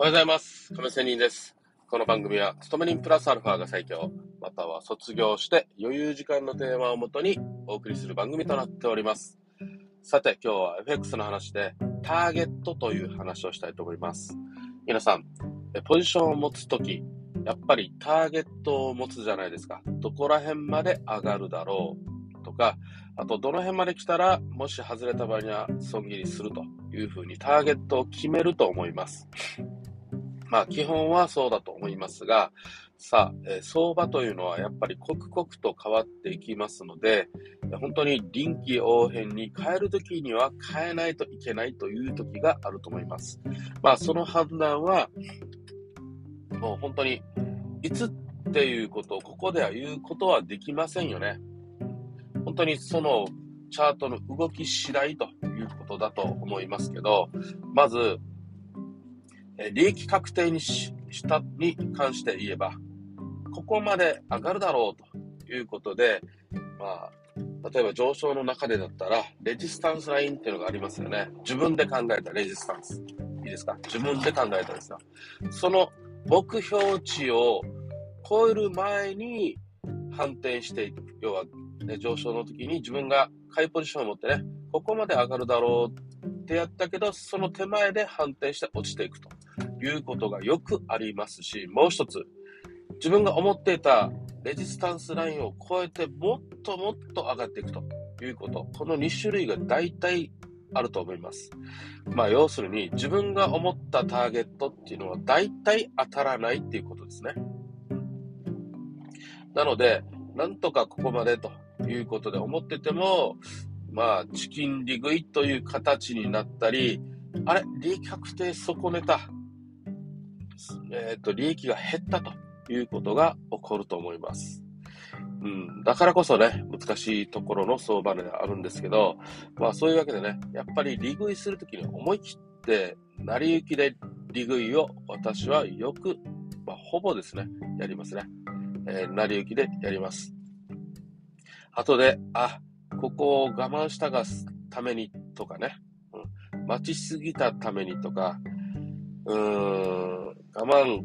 おはようございます。亀仙人です。この番組は、勤め人プラスアルファが最強、または卒業して余裕時間のテーマをもとにお送りする番組となっております。さて、今日は FX の話で、ターゲットという話をしたいと思います。皆さん、ポジションを持つとき、やっぱりターゲットを持つじゃないですか。どこら辺まで上がるだろうとか、あとどの辺まで来たら、もし外れた場合には損切りするというふうにターゲットを決めると思います。まあ基本はそうだと思いますが、さあ、えー相場というのはやっぱり刻々と変わっていきますので、本当に臨機応変に変えるときには変えないといけないというときがあると思います。まあその判断は、もう本当に、いつっていうことをここでは言うことはできませんよね。本当にそのチャートの動き次第ということだと思いますけど、まず、利益確定にしたに関して言えば、ここまで上がるだろうということで、まあ、例えば上昇の中でだったら、レジスタンスラインっていうのがありますよね。自分で考えたレジスタンス。いいですか？自分で考えたんですよ。その目標値を超える前に反転していく。要は、ね、上昇の時に自分が買いポジションを持ってね、ここまで上がるだろうってやったけど、その手前で反転して落ちていくということがよくありますし、もう一つ、自分が思っていたレジスタンスラインを超えてもっともっと上がっていくということ。この2種類が大体あると思います。まあ要するに自分が思ったターゲットっていうのは大体当たらないっていうことですね。なので、なんとかここまでということで思ってても、まあチキン利食いという形になったり、あれ、利確定損ねた。えっ、と、利益が減ったということが起こると思います。うん、だからこそね、難しいところの相場であるんですけど、まあそういうわけでね、やっぱり利食いするときに思い切って、成り行きで利食いを私はよく、まあほぼですね、やりますね。えー成り行きでやります。後で、あ、ここを我慢したがためにとかね、うん、待ちすぎたためにとか、うーん、我慢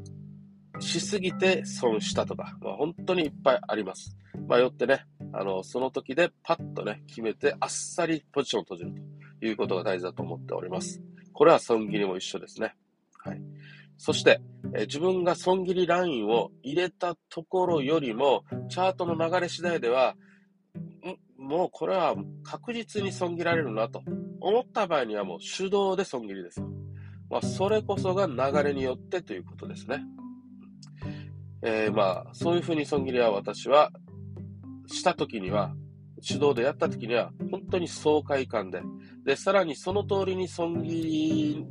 しすぎて損したとか、まあ、本当にいっぱいあります。まあ、よってね、あの、その時でパッとね、決めてあっさりポジションを閉じるということが大事だと思っております。これは損切りも一緒ですね。はい。そして、え自分が損切りラインを入れたところよりも、チャートの流れ次第では、もうこれは確実に損切られるなと思った場合にはもう手動で損切りですよ。まあ、それこそが流れによってということですね。えーまあ、そういうふうに損切りは私はしたときには、手動でやったときには、本当に爽快感で、で、さらにその通りに損切り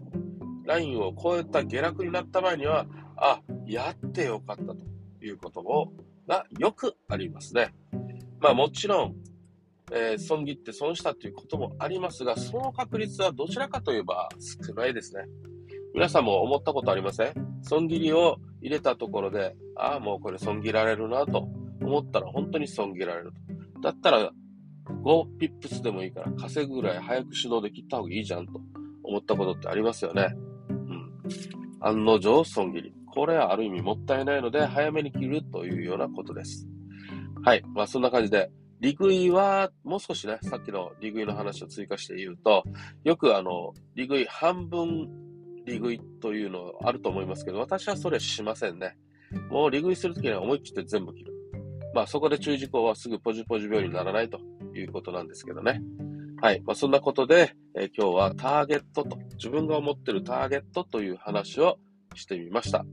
ラインを超えた下落になった場合には、あ、やってよかったということも、がよくありますね。まあもちろん、えー損切って損したということもありますが、その確率はどちらかといえば少ないですね。皆さんも思ったことありません？損切りを入れたところで、ああ、もうこれ損切られるなと思ったら本当に損切られると。だったら、5ピップスでもいいから稼ぐぐらい早く手動で切った方がいいじゃんと思ったことってありますよね。うん。案の定損切り。これはある意味もったいないので早めに切るというようなことです。はい。まあそんな感じで、利食いは、もう少しね、さっきの利食いの話を追加して言うと、よくあの、利食い半分利食いというのあると思いますけど、私はそれしませんね。もう利食いするときには思い切って全部切る。まあそこで注意事項はすぐポジポジ病にならないということなんですけどね。はい。まあそんなことで、えー今日はターゲットと、自分が思ってるターゲットという話をしてみました。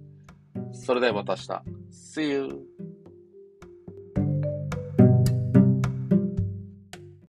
それではまた明日。See you!